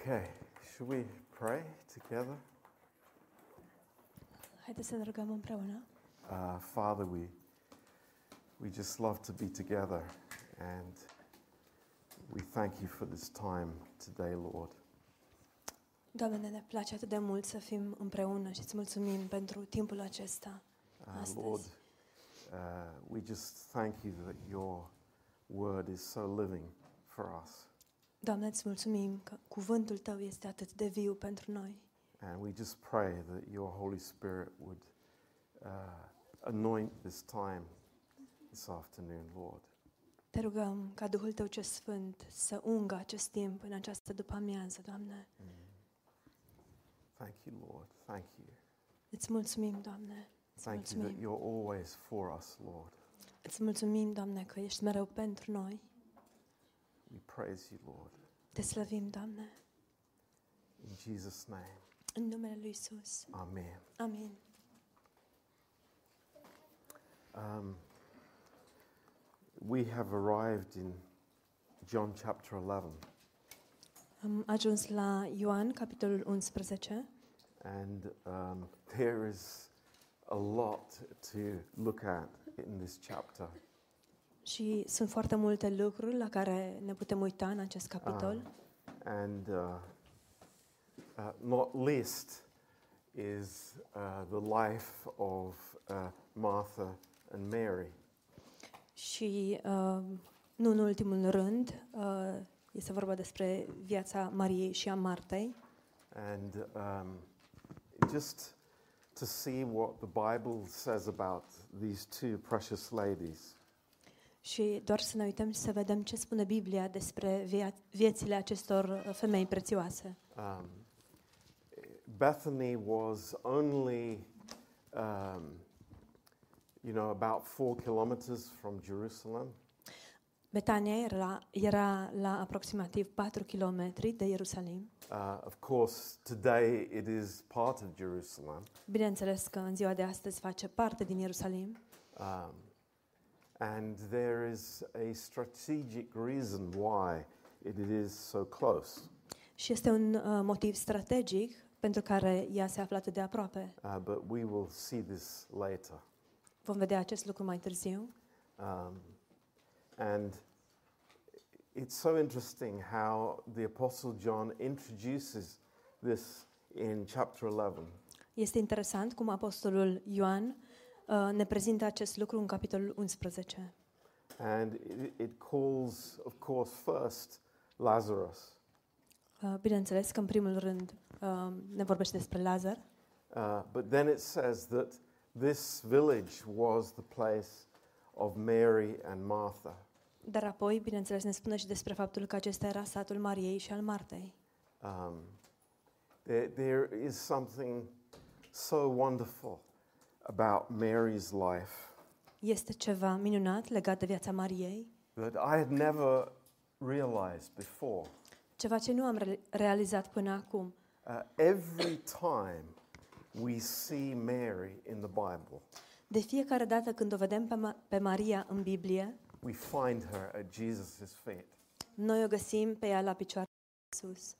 Okay, should we pray together? Haideți să ne rugăm împreună. Uh, Father, we, we just love to be together and we thank you for this time today, Lord. Doamne, ne place atât de mult să fim împreună și îți mulțumim pentru timpul acesta. Uh, Astăzi. Lord, uh, we just thank you that your word is so living for us. Doamne, îți mulțumim că cuvântul Tău este atât de viu pentru noi. And we just pray that your Holy Spirit would uh, anoint this time this afternoon, Lord. Te rugăm ca Duhul Tău ce Sfânt să ungă acest timp în această după-amiază, Doamne. Thank you, Lord. Thank you. Îți mulțumim, Doamne. Îți Thank you that mulțumim. you're always for us, Lord. Îți mulțumim, Doamne, că ești mereu pentru noi. We praise you, Lord. Te slăvim, Doamne. In Jesus' name, În numele Lui Isus. Amen. Amin. Um, we have arrived in John chapter 11, Am ajuns la Ioan, capitolul 11. and um, there is a lot to look at in this chapter. Și sunt foarte multe lucruri la care ne putem uita în acest capitol. And uh, uh, not least is uh, the life of uh, Martha and Mary. Și uh, nu în ultimul rând, uh, este vorba despre viața Mariei și a Martei. And um, just to see what the Bible says about these two precious ladies. Și doar să ne uităm și să vedem ce spune Biblia despre via- viețile acestor uh, femei prețioase. Um, Bethany was only, um, you know, about four kilometers from Jerusalem. Betania era, era la aproximativ 4 km de Ierusalim. Uh, of course, today it is part of Jerusalem. Bineînțeles că în ziua de astăzi face parte din Ierusalim Um, and there is a strategic reason why it is so close. și este un uh, motiv strategic pentru care ea se află atât de aproape. Uh, but we will see this later. Vom vedea acest lucru mai târziu. Um, and it's so interesting how the Apostle John introduces this in chapter 11. Este interesant cum apostolul Ioan uh, ne prezintă acest lucru în capitolul 11. And it, it calls, of course, first Lazarus. Uh, bineînțeles că în primul rând uh, ne vorbește despre Lazar, Uh, but then it says that this village was the place of Mary and Martha. dar apoi, bineînțeles, ne spune și despre faptul că acesta era satul Mariei și al Martei. Um, there, there is something so wonderful about Mary's life Este ceva minunat legat de viața Mariei, that I had never realized before. ceva ce nu am re- realizat până acum. Uh, every time we see Mary in the Bible, De fiecare dată când o vedem pe, Ma- pe Maria în Biblie, we find her at Jesus' feet. noi o găsim pe ea la picioare lui Iisus.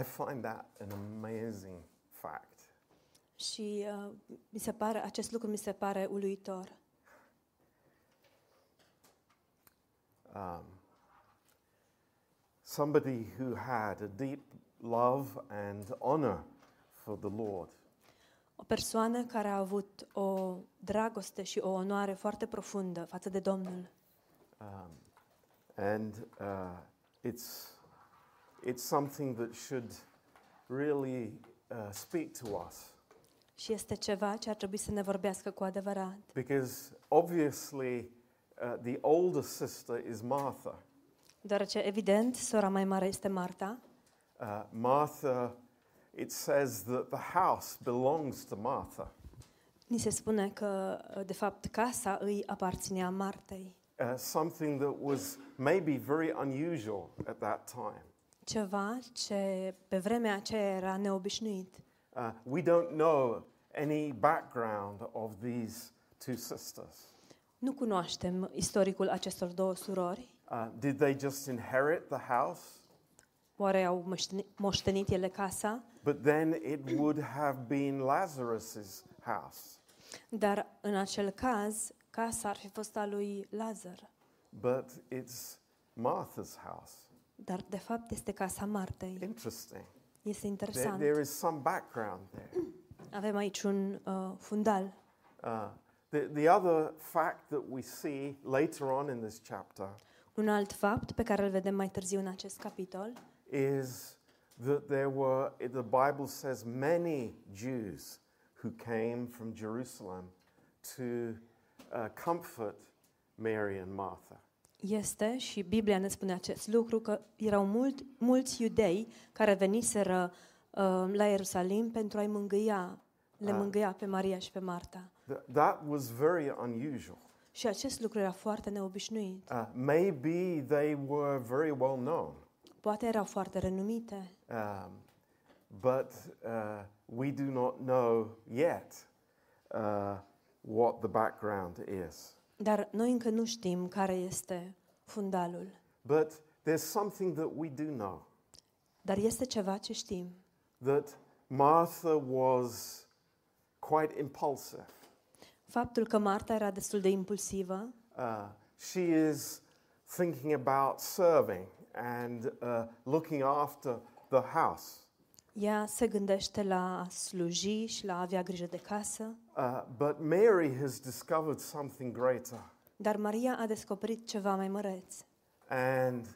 I find that an amazing fact. Și uh, mi se pare, acest lucru mi se pare uluitor. Um, somebody who had a deep love and honor for the Lord. O persoană care a avut o dragoste și o onoare foarte profundă față de Domnul. Um, and uh, it's, it's something that should really uh, speak to us Și este ceva ce ar trebui să ne vorbească cu adevărat. because obviously uh, the older sister is Martha. Deoarece, evident, sora mai mare este Marta. Uh, Martha, it says that the house belongs to Martha. Ni se spune că, de fapt, casa îi aparținea Martei. Uh, something that was maybe very unusual at that time. Ceva ce pe vremea aceea era neobișnuit. Uh, we don't know any background of these two sisters. Nu cunoaștem istoricul acestor două surori. Uh, did they just inherit the house? Oare au moșteni- moștenit ele casa? But then it would have been Lazarus's house. Dar în acel caz, casa ar fi fost a lui Lazar. But it's Martha's house. Dar de fapt este casa Martei. Interesting. Este There, interesant. there is some background there. Avem aici un uh, fundal. Uh, the, the other fact that we see later on in this chapter Un alt fapt pe care îl vedem mai târziu în acest capitol is that there were, the Bible says, many Jews who came from Jerusalem to uh, comfort Mary and Martha. este, și Biblia ne spune acest lucru, că erau mult, mulți iudei care veniseră uh, la Ierusalim pentru a-i mângâia, le Ah. mângâia pe Maria și pe Marta. Th- that was very unusual. Și acest lucru era foarte neobișnuit. Uh, maybe they were very well known, Poate erau foarte renumite, um, but uh, we do not know yet uh, what the background is. dar noi încă nu știm care este fundalul. But there's something that we do know Dar este ceva ce știm, that Martha was quite impulsive. Faptul că Marta era destul de impulsivă, Uh, she is thinking about serving and uh, looking after the house. ea se gândește la a sluji și la a avea grijă de casă, Uh, but Mary has discovered something greater, dar Maria a descoperit ceva mai măreț and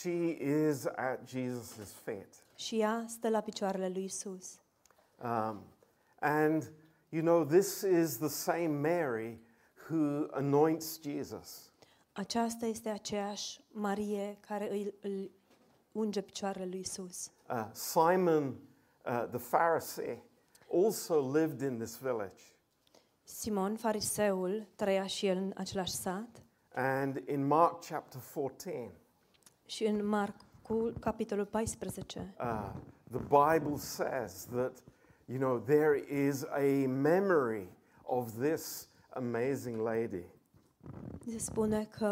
she is at Jesus' feet. Și ea stă la picioarele lui Isus. Um, and you know, this is the same Mary who anoints Jesus. Aceasta este aceeași Marie care îl, îl unge picioarele lui Isus. Uh, Simon uh, the Pharisee also lived in this village. Simon, fariseul, trăia și el în același sat And in Mark chapter 14, și în Marcu, capitolul 14, uh, the Bible says that, you know, there is a memory of this amazing lady. se spune că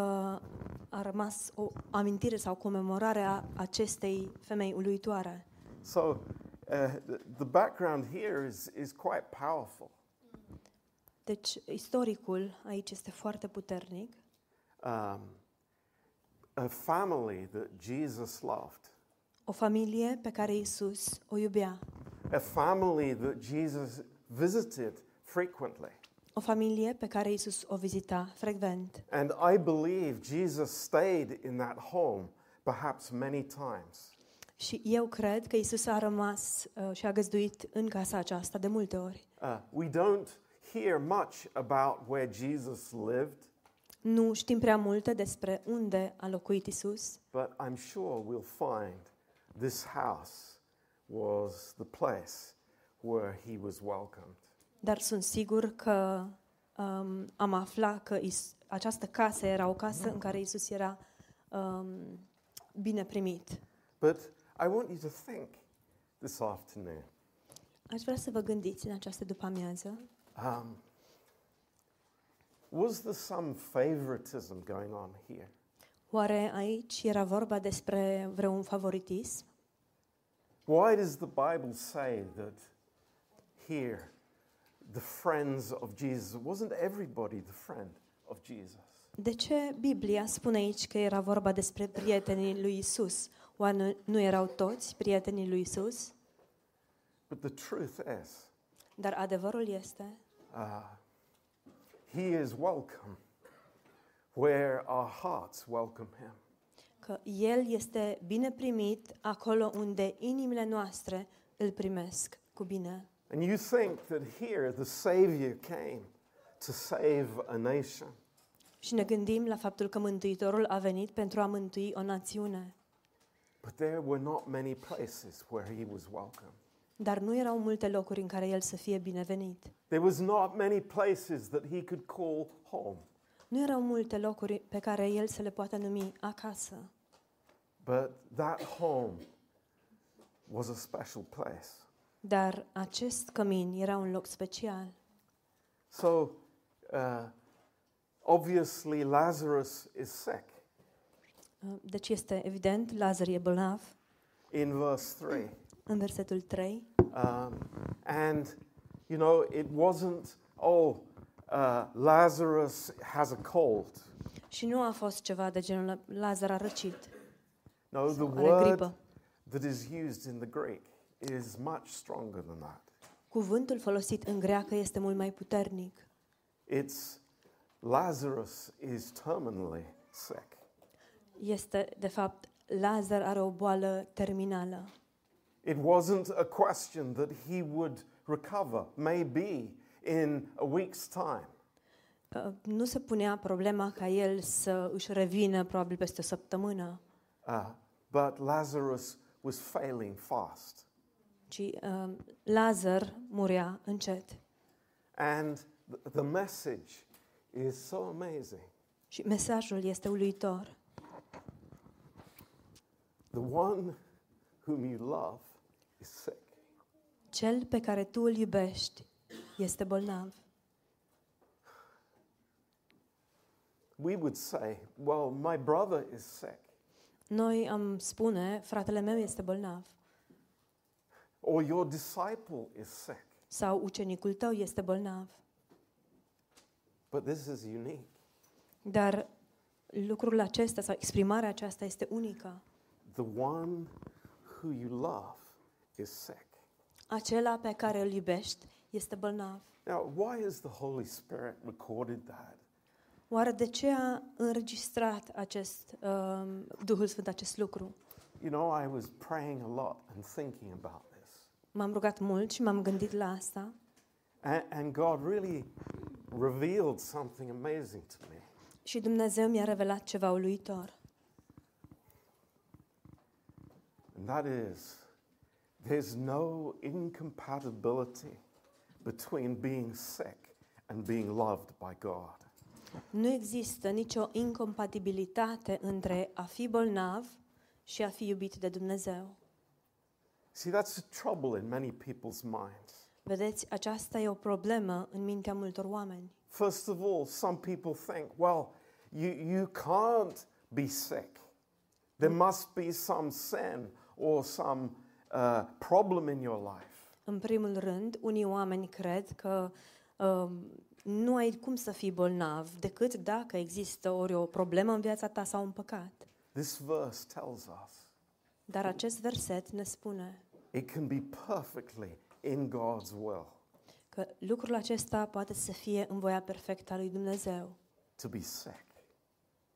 a rămas o amintire sau comemorare a acestei femei uluitoare. So uh, the, the background here is, is quite powerful. Deci, istoricul aici este foarte puternic. Um, a family that Jesus loved, O familie pe care Isus o iubea. a family that Jesus visited frequently. O familie pe care Isus o vizita frecvent. And I believe Jesus stayed in that home perhaps many times. Și eu cred că Isus a rămas uh, și a găzduit în casa aceasta de multe ori. Uh, we don't hear much about where Jesus lived, Nu știm prea multe despre unde a locuit Isus, but I'm sure we'll find this house was the place where he was welcomed. dar sunt sigur că um, am aflat că Is- această casă era o casă în care Isus era um, bine primit. But I want you to think this afternoon Aș vrea să vă gândiți în această după-amiază, um, was there some favoritism going on here? oare aici era vorba despre vreun favoritism? Why does the Bible say that here, the friends of Jesus, wasn't everybody the friend of Jesus? De ce Biblia spune aici că era vorba despre prietenii lui Isus? Oare nu, nu erau toți prietenii lui Isus? But the truth is, Dar adevărul este uh, He is welcome where our hearts welcome Him. că El este bine primit acolo unde inimile noastre îl primesc cu bine. And you think that here the Savior came to save a nation. Și ne gândim la faptul că Mântuitorul a venit pentru a mântui o națiune. But there were not many places where He was welcome. Dar nu erau multe locuri în care El să fie binevenit. There was not many places that He could call home. Nu erau multe locuri pe care El să le poată numi acasă. But that home was a special place. Dar acest cămin era un loc special. So, uh, obviously, Lazarus is sick. Deci este evident, Lazar e bolnav in verse 3. În versetul 3. Um, and, you know, it wasn't, oh, uh, Lazarus has a cold. Și nu a fost ceva de genul Lazar a răcit No, the sau are word gripă. that is used in the Greek is much stronger than that. Cuvântul folosit în greacă este mult mai puternic. It's Lazarus is terminally sick. Este, de fapt, Lazar are o boală terminală. It wasn't a question that he would recover, maybe in a week's time. Uh, Nu se punea problema ca el să își revină probabil peste o săptămână, Uh, but Lazarus was failing fast. ci uh, Lazar murea încet. And th- the message is so amazing. Și mesajul este uluitor. The one whom you love. Cel pe care tu îl iubești este bolnav. We would say, well, my brother is sick, Noi am spune, fratele meu este bolnav or your disciple is sick. sau ucenicul tău este bolnav. But this is unique. Dar lucrul acesta sau exprimarea aceasta este unică. The one who you love is sick. Acela pe care îl iubești este bolnav. Now, why has the Holy Spirit recorded that? Oare de ce a înregistrat acest um, Duhul Sfânt acest lucru? You know, I was praying a lot and thinking about this. M-am rugat mult și m-am gândit la asta And, and God really revealed something amazing to me. și Dumnezeu mi-a revelat ceva uluitor. And that is, there's no incompatibility between being sick and being loved by God. Nu există nicio incompatibilitate între a fi bolnav și a fi iubit de Dumnezeu. See, that's a trouble in many people's minds. Vedeți, aceasta e o problemă în mintea multor oameni. First of all, some people think, well, you, you can't be sick. There must be some sin or some uh, problem in your life. În primul rând, unii oameni cred că um, nu ai cum să fii bolnav decât dacă există ori o problemă în viața ta sau un păcat. This verse tells us Dar acest verset ne spune it can be perfectly in God's will că lucrul acesta poate să fie în voia perfectă a lui Dumnezeu. to be sick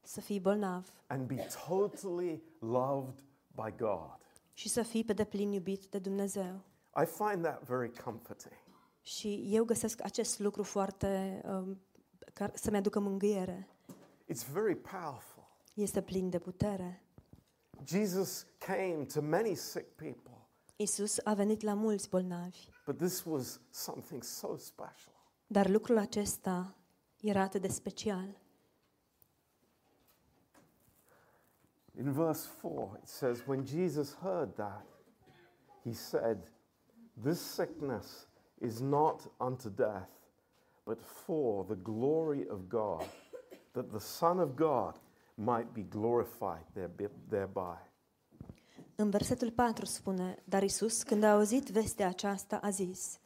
Să fii bolnav and be totally loved by God. Și să fii pe deplin iubit de Dumnezeu. I find that very comforting. Și eu găsesc acest lucru foarte um, care să-mi aducă mângâiere. It's very powerful. Este plin de putere. Jesus came to many sick people, Isus a venit la mulți bolnavi, but this was something so special. dar lucrul acesta era atât de special. In verse 4, it says, When Jesus heard that, he said, This sickness is not unto death, but for the glory of God, that the Son of God might be glorified thereby-. În versetul 4 spune, dar Isus, când a auzit vestea aceasta, a zis,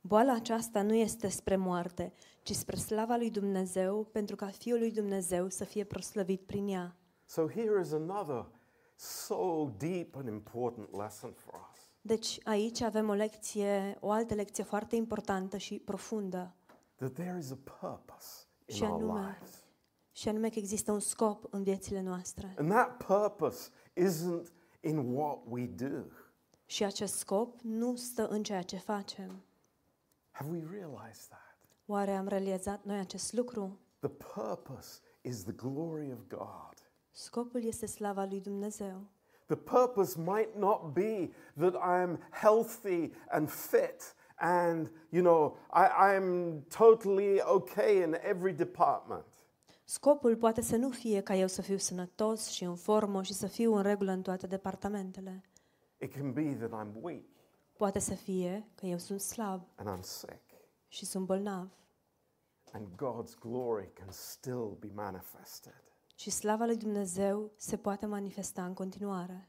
Boala aceasta nu este spre moarte, ci spre slava lui Dumnezeu, pentru ca Fiul lui Dumnezeu să fie proslăvit prin ea. So here is another so deep and important lesson for us. Deci aici avem o lecție, o altă lecție foarte importantă și profundă, That there is a purpose in Și our anume- lives. și anume că există un scop în viețile noastre. And that purpose isn't in what we do. Și acest scop nu stă în ceea ce facem. Have we realized that? Oare am realizat noi acest lucru? The purpose is the glory of God. Scopul este slava lui Dumnezeu. The purpose might not be that I'm healthy and fit and, you know, I, I'm totally okay in every department. Scopul poate să nu fie ca eu să fiu sănătos și în formă și să fiu în regulă în toate departamentele. It can be that I'm weak Poate să fie că eu sunt slab and I'm sick, și sunt bolnav and God's glory can still be manifested. Și slava lui Dumnezeu se poate manifesta în continuare.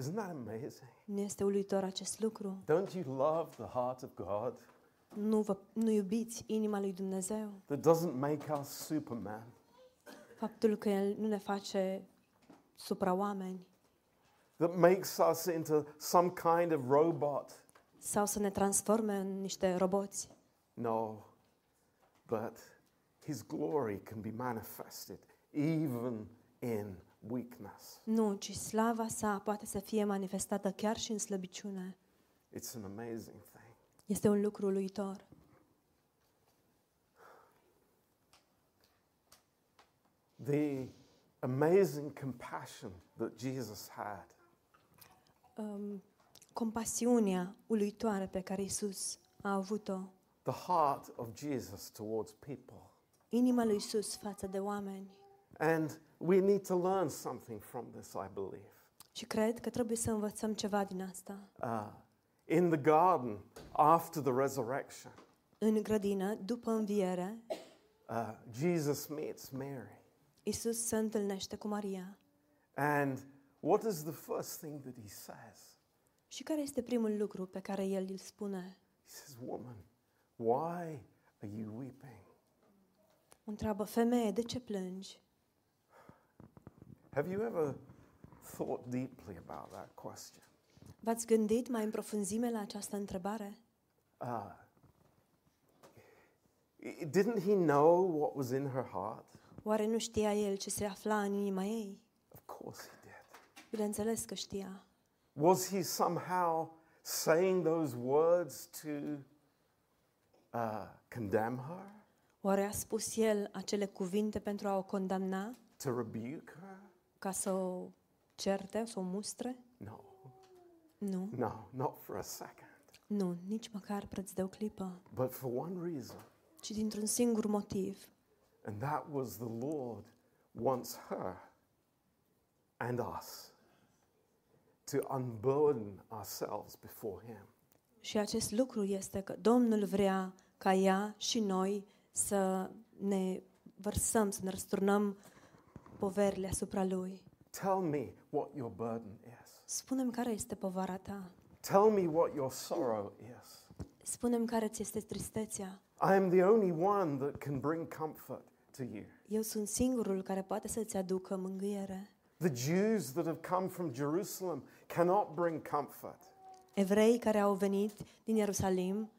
Isn't that amazing? Nu este uluitor acest lucru? Don't you love the heart of God Nu, vă, nu iubiți inima lui Dumnezeu? that doesn't make us Superman? Faptul că El nu ne face supraoameni That makes us into some kind of robot? sau să ne transforme în niște roboți. No, but His glory can be manifested even in weakness. Nu, ci slava sa poate să fie manifestată chiar și în slăbiciune. It's an amazing thing. Este un lucru uluitor. The amazing compassion that Jesus had Um, compasiunea uluitoare pe care Isus a avut-o, the heart of Jesus towards people. inima lui Isus față de oameni. And we need to learn something from this, I believe. Și cred că trebuie să învățăm ceva din asta. Uh, in the garden, after the resurrection, În grădină, după înviere, uh, Jesus meets Mary. Isus se întâlnește cu Maria. And what is the first thing that he says? Și care este primul lucru pe care el îl spune? He says, Woman, why are you weeping? O întreabă, femeie, de ce plângi? Have you ever thought deeply about that question? V-ați gândit mai în profunzime la această întrebare? Uh, i- didn't he know what was in her heart? Oare nu știa el ce se afla în inima ei? Of course he did. Bineînțeles că știa. Was he somehow saying those words to uh, condemn her, Oare a spus el acele cuvinte pentru a o condamna, to rebuke her? Ca să o certe, să o mustre? No, Nu, no, not for a second. nu, nici măcar preț de o clipă, But for one reason, ci dintr-un singur motiv. and that was the Lord wants her and us to unburden ourselves before Him. Și acest lucru este că Domnul vrea ca ea și noi să ne vărsăm, să ne răsturnăm poverile asupra Lui. Tell me what your burden is. Spune-mi care este povara ta. Tell me what your sorrow is. Spune-mi care ți este tristețea. I am the only one that can bring comfort to you. Eu sunt singurul care poate să-ți aducă mângâiere. The Jews that have come from Jerusalem cannot bring comfort. Evrei care au venit din Ierusalim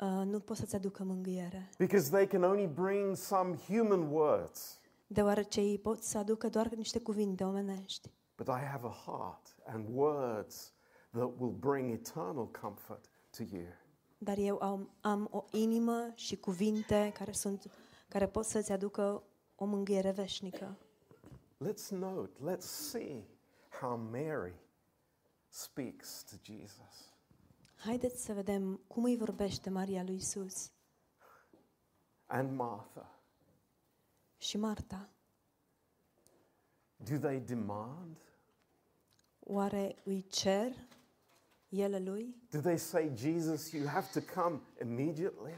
uh, nu pot să-ți aducă mângâiere, Because they can only bring some human words. Deoarece ei pot să aducă doar niște cuvinte omenești. But I have a heart and words that will bring eternal comfort to you. Dar eu am, am o inimă și cuvinte care, sunt, care pot să-ți aducă o mângâiere veșnică. Let's note, let's see how Mary speaks to Jesus. Haideți să vedem cum îi vorbește Maria lui Isus And Martha. Și Marta. Do they demand? Oare îi cer ele lui? Do they say, Jesus, you have to come immediately?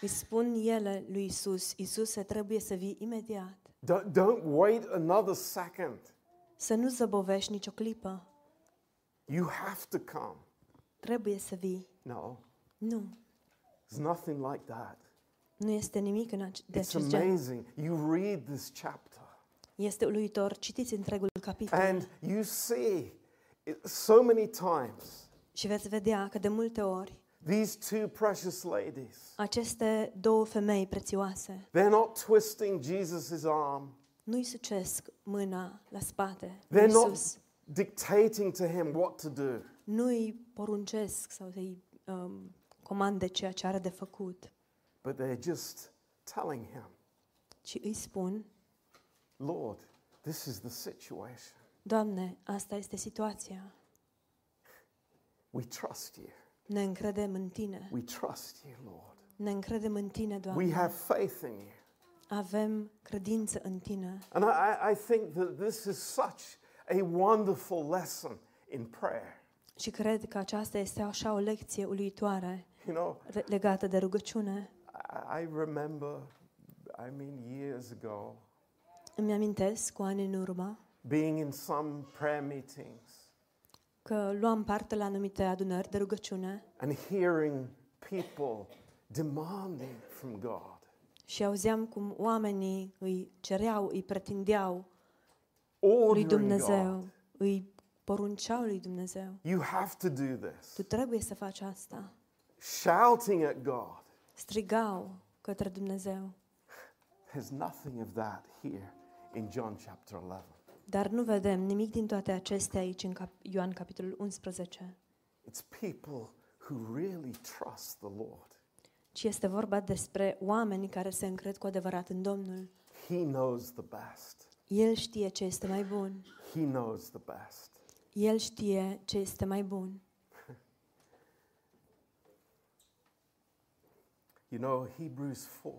Îi spun ele lui Isus, Isuse, trebuie să vii imediat. Don't, don't wait another second. Să nu zăbovești nicio clipă. You have to come. Trebuie să vii. No, Nu, there's nothing like that. Nu este nimic în ace- de It's acest gen. amazing. You read this chapter Este uluitor. Citiți întregul capitol and you see it, so many times și veți vedea că de multe ori these two precious ladies, aceste două femei prețioase they're not twisting Jesus' arm, nu-i sucesc mâna la spate they're lui not Isus. dictating to him what to do. Nu-i poruncesc sau să-i um, comande ceea ce are de făcut, But they're just telling him, ci îi spun, Lord, this is the situation. Doamne, asta este situația. We trust you. Ne încredem în Tine. We trust you, Lord. Ne încredem în Tine, Doamne. We have faith in you. Avem credință în Tine. And I, I- I think that this is such a wonderful lesson in prayer. Și cred că aceasta este așa o lecție uluitoare You know, re- legată de rugăciune. I, I remember, I mean, years ago, Îmi amintesc cu ani în urmă, being in some prayer meetings, că luam parte la anumite adunări de rugăciune and hearing people demanding from God. și auzeam cum oamenii îi cereau, îi pretindeau lui Ordering Dumnezeu, God. îi porunceau lui Dumnezeu. You have to do this. Tu trebuie să faci asta. Shouting at God. Strigau către Dumnezeu. There's nothing of that here in John chapter 11. Dar nu vedem nimic din toate acestea aici în cap- Ioan capitolul 11, It's people who really trust the Lord. ci este vorba despre oameni care se încred cu adevărat în Domnul. He knows the best. El știe ce este mai bun. He knows the best. El știe ce este mai bun. You know, Hebrews 4,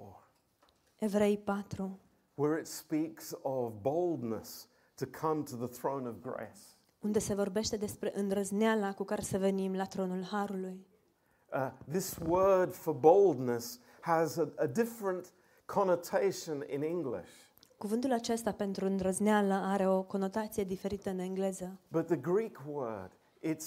Evrei 4, where it speaks of boldness to come to the throne of grace. unde se vorbește despre îndrăzneala cu care să venim la tronul Harului. Uh, this word for boldness has a, a different connotation in English, Cuvântul acesta pentru îndrăzneală are o conotație diferită în engleză, but the Greek word it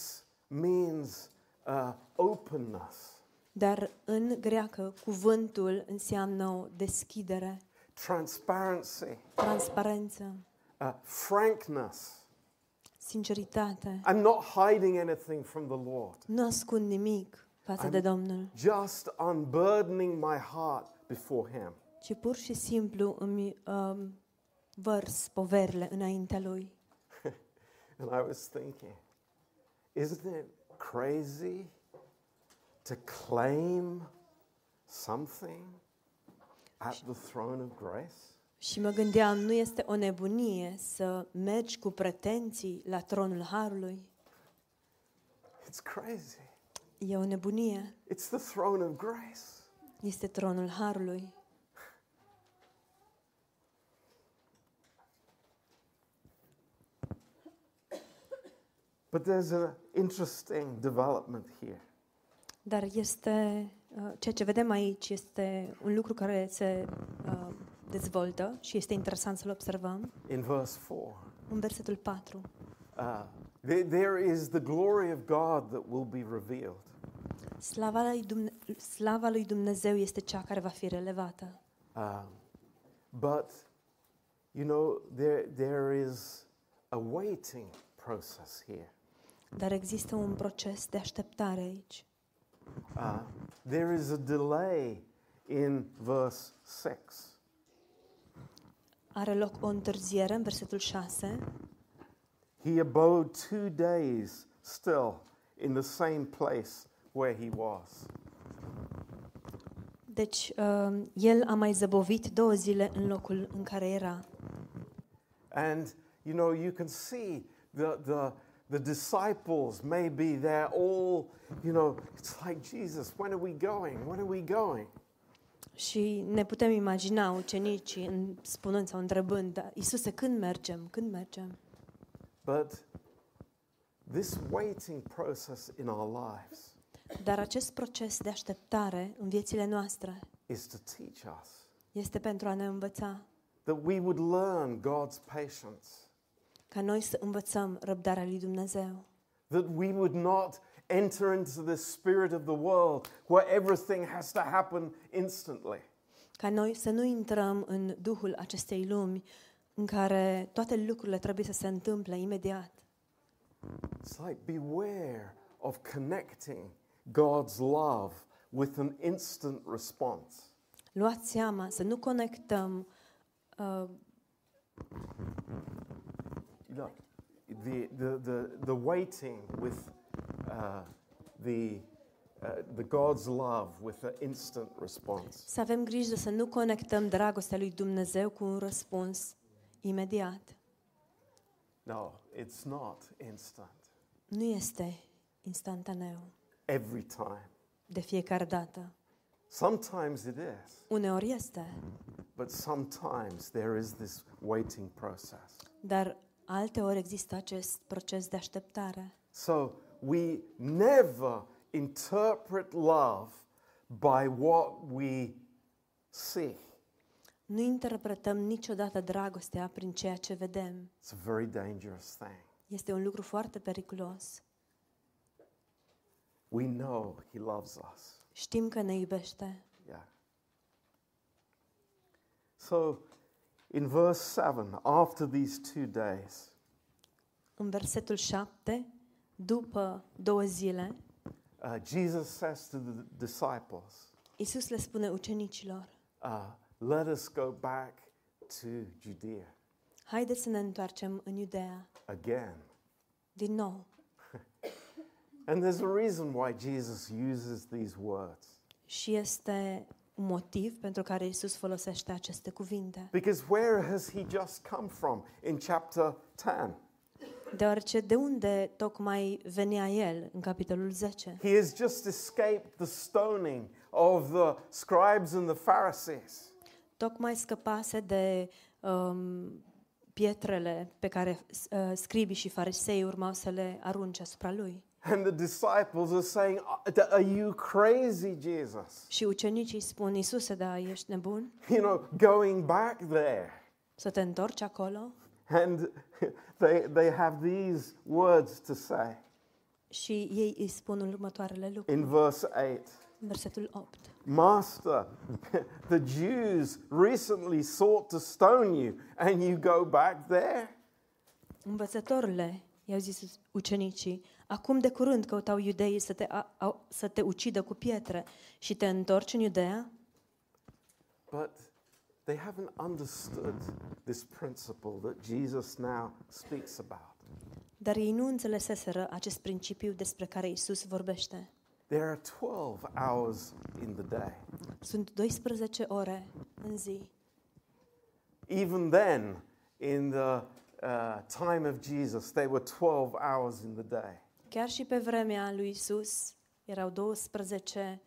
means uh, openness, dar în greacă cuvântul înseamnă o deschidere, transparency, transparență, uh, frankness. sinceritate. I'm not hiding anything from the Lord. Nu ascund nimic față de Domnul, Just unburdening my heart before Him. ci pur și simplu îmi um, vărs poverile înaintea Lui. And I was thinking, isn't it crazy to claim something at the throne of grace? Și mă gândeam, nu este o nebunie să mergi cu pretenții la tronul Harului? It's crazy. E o nebunie. It's the throne of grace. Este tronul Harului. But there's an interesting development here. Dar este, uh, ceea ce vedem aici este un lucru care se uh, dezvoltă și este interesant să-l observăm. In verse 4, În versetul 4. uh, there, there is the glory of God that will be revealed. Slava lui, Dumne- slava lui Dumnezeu este cea care va fi relevată. Um, but, you know, there, there is a waiting process here. Dar există un proces de așteptare aici. Uh, there is a delay in verse 6. Are loc o întârziere în versetul 6. He abode two days still in the same place where he was. Deci, uh, el a mai zăbovit două zile în locul în care era. And, you know, you can see the, the, the disciples maybe they're all, you know, it's like, Jesus, when are we going? When are we going? Și ne putem imagina ucenicii în- spunând sau întrebând, "Da, Iisuse, când mergem? Când mergem? But this waiting process in our lives Dar acest proces de așteptare în viețile noastre is to teach us este pentru a ne învăța, that we would learn God's patience, ca noi să învățăm răbdarea lui Dumnezeu, that we would not enter into the spirit of the world where everything has to happen instantly. ca noi să nu intrăm în duhul acestei lumi în care toate lucrurile trebuie să se întâmple imediat. It's like beware of connecting God's love with an instant response. Luați seama să nu conectăm uh, Know, the, the, the, the waiting with uh, the, uh, the God's love with an instant response. Să avem grijă să nu conectăm dragostea lui Dumnezeu cu un răspuns imediat. No, it's not instant. Nu este instantaneu, Every time. de fiecare dată. Sometimes it is, Uneori este, but sometimes there is this waiting process. dar alteori există acest proces de așteptare. So we never interpret love by what we see. Nu interpretăm niciodată dragostea prin ceea ce vedem. It's a very dangerous thing. Este un lucru foarte periculos. we know He loves us. Știm că ne iubește. Yeah. So, in verse 7, after these two days, În versetul 7, după două zile, uh, Jesus says to the disciples, Isus le spune ucenicilor, uh, Let us go back to Judea haideți să ne întoarcem în Iudea, again. din nou. And there's a reason why Jesus uses these words. Și este un motiv pentru care Isus folosește aceste cuvinte. Because where has he just come from in chapter 10? Deoarece de unde tocmai venea el în capitolul 10? He has just escaped the stoning of the scribes and the Pharisees. Tocmai scăpase de um, pietrele pe care uh, scribii și farisei urmau să le arunce asupra lui. And the disciples are saying, uh, Are you crazy, Jesus? Și ucenicii spun, Isuse, da, ești nebun? You know, going back there. Să te întorci acolo? And they, they have these words to say Și ei îi spun următoarele lucruri. in verse 8. Versetul 8. Master, the Jews recently sought to stone you, and you go back there? Învățătorule, i-au zis ucenicii, acum de curând căutau iudeii să te, a, a, să te ucidă cu pietre și te întorci în Iudea? But they haven't understood this principle that Jesus now speaks about. Dar ei nu înțeleseseră acest principiu despre care Isus vorbește. There are 12 hours in the day. Sunt 12 ore în zi. Even then, in the uh, time of Jesus, they were 12 hours in the day. Chiar și pe vremea lui Isus erau 12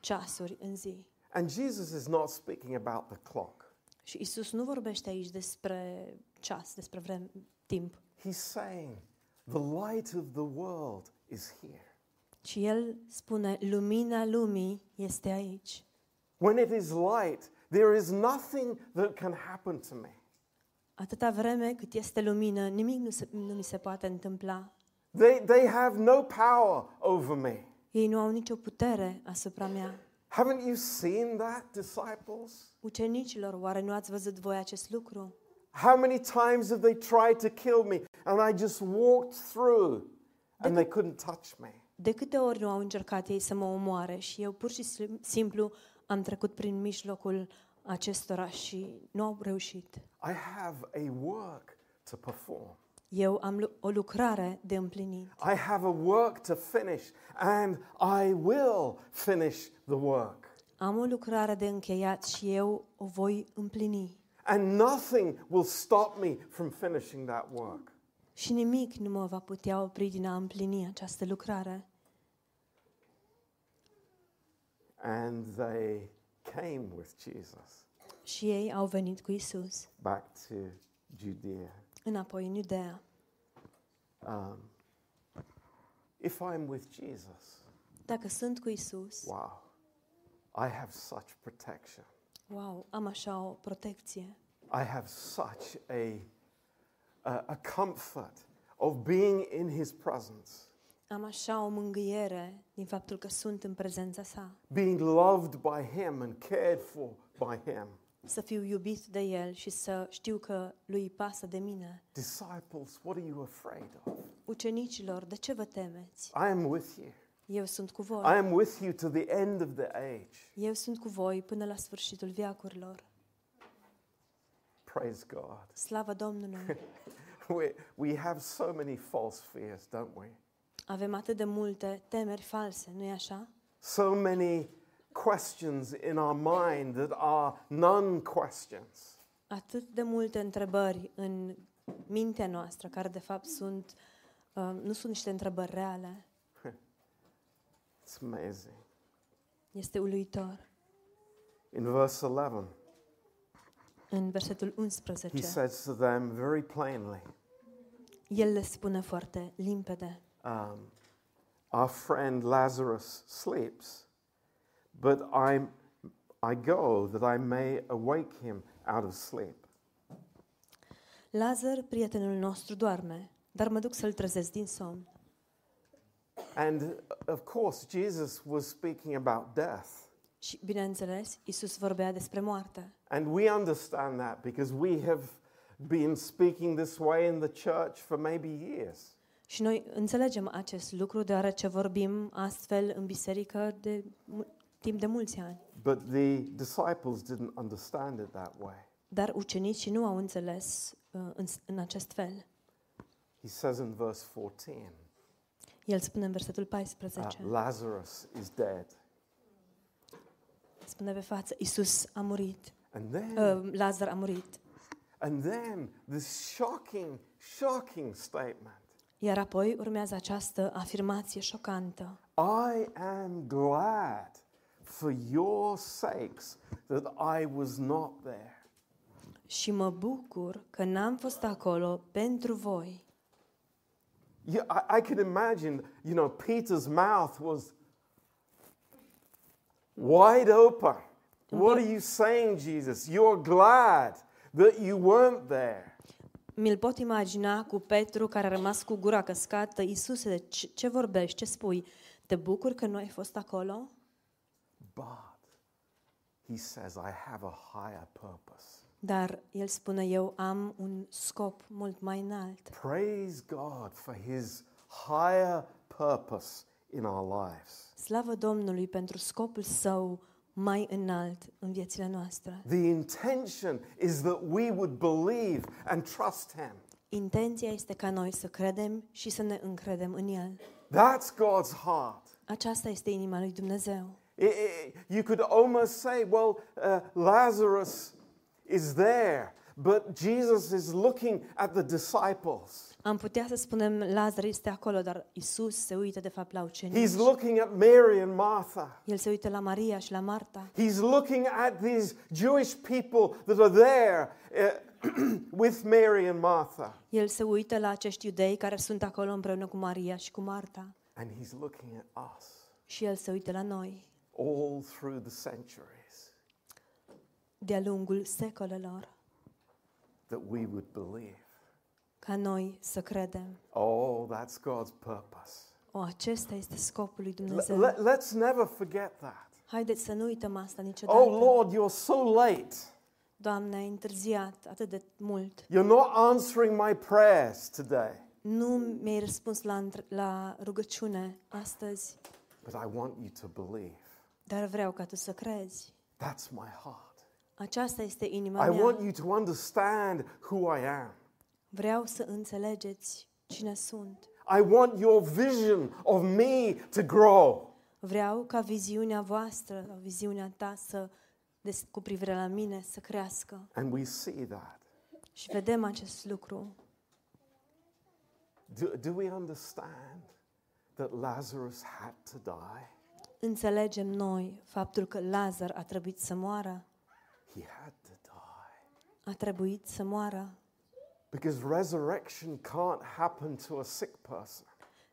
ceasuri în zi. And Jesus is not speaking about the clock. Și Isus nu vorbește aici despre ceas, despre vreme, timp. He's saying, the light of the world is here. Și el spune, lumina lumii este aici. When it is light, there is nothing that can happen to me. Atâta vreme cât este lumină, nimic nu, se, nu mi se poate întâmpla. They, they have no power over me. Ei nu au nicio putere asupra mea. Haven't you seen that, disciples? Ucenicilor, oare nu ați văzut voi acest lucru? How many times have they tried to kill me and I just walked through and they couldn't touch me? De câte ori nu au încercat ei să mă omoare și eu pur și sim- simplu am trecut prin mijlocul acestora și nu au reușit. I have a work to perform. Eu am lu- o lucrare de împlinit. I have a work to finish and I will finish the work. Am o lucrare de încheiat și eu o voi împlini. And nothing will stop me from finishing that work. Și nimic nu mă va putea opri din a împlini această lucrare. And they came with Jesus Și ei au venit cu Isus back to Judea. Înapoi în Iudea. Um, if I'm with Jesus, Dacă sunt cu Isus, wow, I have such protection. wow, am așa o protecție. I have such a, a, a comfort of being in His presence, Am așa o mângâiere din faptul că sunt în prezența sa. being loved by Him and cared for by Him. Să fiu iubit de El și să știu că lui îi pasă de mine. Disciples, what are you afraid of? Ucenicilor, de ce vă temeți? I am with you. Eu sunt cu I voi. am with you to the end of the age. Eu sunt cu voi până la sfârșitul viacurilor. Praise God. Slavă Domnului! We, we have so many false fears, don't we? Avem atât de multe temeri false, nu-i așa? So many questions in our mind that are non-questions. Atât de multe întrebări în mintea noastră, care de fapt sunt, uh, nu sunt niște întrebări reale. It's amazing. Este uluitor. In verse 11, În versetul he 11, says to them very plainly, el le spune foarte limpede. um, Our friend Lazarus sleeps, but I'm, I go that I may awake him out of sleep. Lazar, prietenul nostru, doarme, dar mă duc să-l trezesc din somn. And uh, of course, Jesus was speaking about death. Și, bineînțeles, Isus vorbea despre moarte. And we understand that because we have been speaking this way in the church for maybe years. Și noi înțelegem acest lucru deoarece vorbim astfel în biserică de mu- timp de mulți ani. But the disciples didn't understand it that way. Dar ucenicii nu au înțeles uh, în, în acest fel. He says in verse 14, El spune în versetul uh, 14, Lazarus is dead. spune pe față, Isus a murit, And then, uh, Lazar a murit. and then this shocking, shocking statement Iar apoi urmează această afirmație șocantă. I am glad for your sakes that I was not there. Și mă bucur că n-am fost acolo pentru voi. Yeah, I, I can imagine, you know, Peter's mouth was wide open. What are you saying, Jesus? You're glad that you weren't there. Mi-l pot imagina cu Petru care a rămas cu gura căscată. Iisuse, ce, ce vorbești? Ce spui? Te bucur că nu ai fost acolo? But he says, I have a higher purpose. Dar el spune, eu am un scop mult mai înalt. Praise God for his higher purpose in our lives. Slavă Domnului pentru scopul său mai înalt în viețile noastre. The intention is that we would believe and trust him. Intenția este ca noi să credem și să ne încredem în El. That's God's heart. Aceasta este inima lui Dumnezeu. I- I- you could almost say, well, uh, Lazarus is there, but Jesus is looking at the disciples. Am putea să spunem Lazar este acolo, dar Isus se uită de fapt la ucenici. He's looking at Mary and Martha. El se uită la Maria și la Marta. He's looking at these Jewish people that are there uh, with Mary and Martha. El se uită la acești iudei care sunt acolo împreună cu Maria și cu Marta. And he's looking at us Și el se uită la noi all through the centuries de-a lungul secolelor, that we would believe. ca noi să credem. Oh, that's God's purpose. O, acesta este scopul lui L- Dumnezeu. let- let's never forget that. Haideți să nu uităm asta niciodată. Oh, Lord, you're so late. Doamne, ai întârziat atât de mult. You're not answering my prayers today, Nu mi-ai răspuns la, într- la rugăciune astăzi, but I want you to believe. Dar vreau ca tu să crezi. That's my heart. Aceasta este inima I mea. want you to understand who I am. Vreau să înțelegeți cine sunt. I want your vision of me to grow. Vreau ca viziunea voastră, sau viziunea ta să, des, cu privire la mine să crească. And we see that. Și vedem acest lucru. Do, do we understand that Lazarus had to die? Înțelegem noi faptul că Lazar a trebuit să moară? He had to die. A trebuit să moară Because resurrection can't happen to a sick person.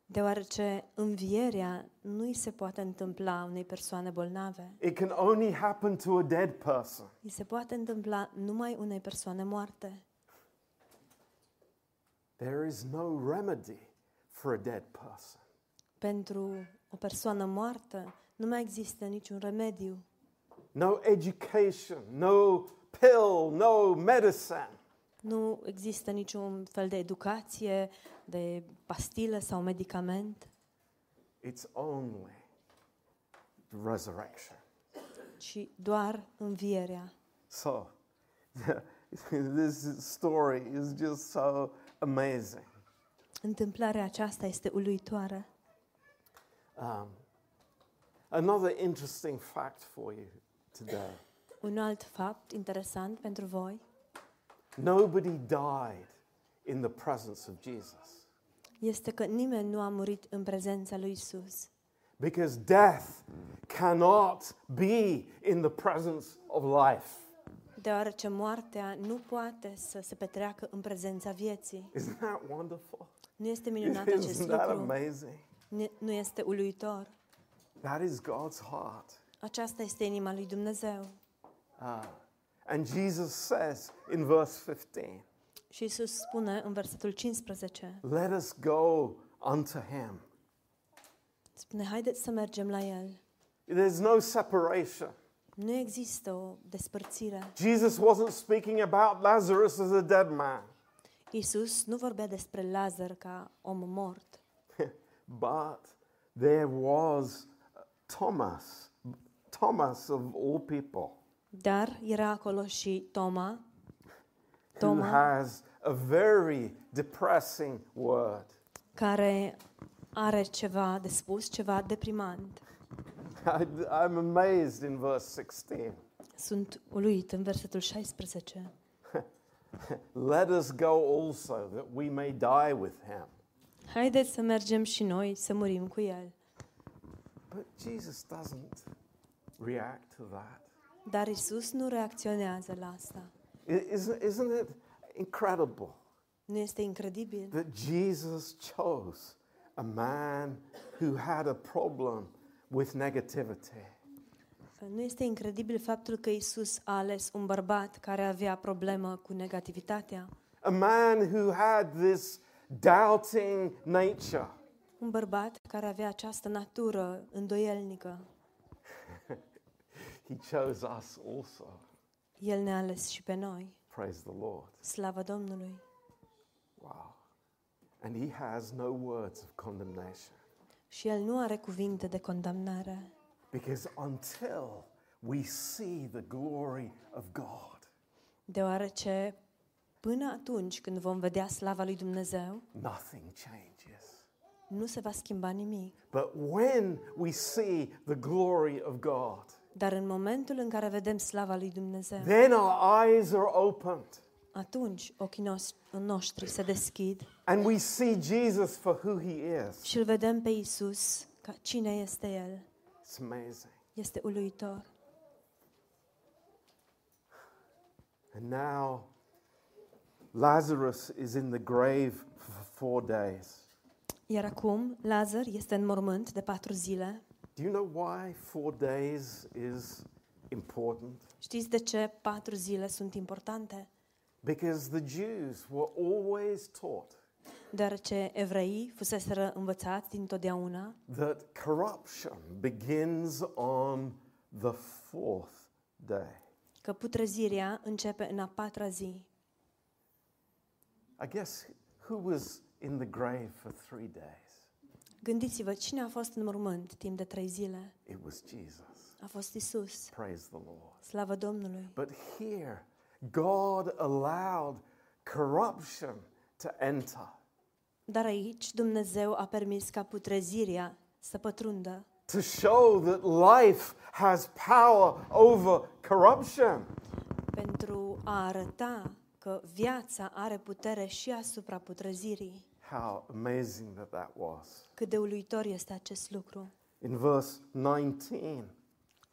deoarece învierea nu îi se poate întâmpla unei persoane bolnave. It can only happen to a dead person. Îi se poate întâmpla numai unei persoane moarte. There is no remedy for a dead person. Pentru o persoană moartă nu mai există niciun remediu, No education, no pill, no medicine. nu există niciun fel de educație, de pastilă sau medicament, It's only the resurrection. ci doar învierea. So, this story is just so amazing. Întâmplarea aceasta este uluitoare. Um, another interesting fact for you today Un alt fapt interesant pentru voi nobody died in the presence of Jesus este că nimeni nu a murit în prezența lui Isus, because death cannot be in the presence of life. deoarece moartea nu poate să se petreacă în prezența vieții. Isn't that wonderful? Nu este minunat acest Isn't that lucru? amazing? Nu- Nu este uluitor? That is God's heart. Aceasta este inima lui Dumnezeu. Ah. And Jesus says in verse 15, Și Isus spune în versetul 15, Let us go unto him. Spune, haideți să mergem la el. There's no separation. Nu există o despărțire. Jesus wasn't speaking about Lazarus as a dead man, Isus nu vorbea despre Lazar ca om mort, but there was Thomas, Thomas of all people, dar era acolo și Toma, who Toma has a very depressing word. care are ceva de spus, ceva deprimant. I, I'm amazed in verse 16. Sunt uluit în versetul 16. Let us go also that we may die with him. Haideți să mergem și noi să murim cu el. But Jesus doesn't react to that. Dar Isus nu reacționează la asta. I- Isn't, isn't it incredible Nu este incredibil that Jesus chose a man who had a problem with negativity? Nu este incredibil faptul că Isus a ales un bărbat care avea problemă cu negativitatea, A man who had this doubting nature. Un bărbat care avea această natură îndoielnică. He chose us also. El ne-a ales și pe noi. Praise the Lord. Slavă Domnului! Wow. And he has no words of condemnation. Și el nu are cuvinte de condamnare, Because until we see the glory of God, deoarece până atunci când vom vedea slava lui Dumnezeu, nothing changes. Nu se va schimba nimic. But when we see the glory of God, Dar în momentul în care vedem slava lui Dumnezeu, then our eyes are opened atunci ochii nos- noștri se deschid and we see Jesus for who he is. și îl vedem pe Isus ca cine este El. It's amazing. Este uluitor. And now Lazarus is in the grave for four days. Iar acum Lazar este în mormânt de patru zile. Do you know why four days is important? Știți de ce patru zile sunt importante? Because the Jews were always taught Deoarece evreii fuseseră învățați dintotdeauna that corruption begins on the fourth day. că putrezirea începe în a patra zi. I guess who was in the grave for three days? Gândiți-vă, cine a fost în mormânt timp de trei zile? It was Jesus. A fost Isus. Praise the Lord. Slavă Domnului! But here, God allowed corruption to enter, Dar aici Dumnezeu a permis ca putrezirea să pătrundă to show that life has power over corruption. pentru a arăta că viața are putere și asupra putrezirii. How amazing that that was. Cât de uluitor este acest lucru. In verse 19,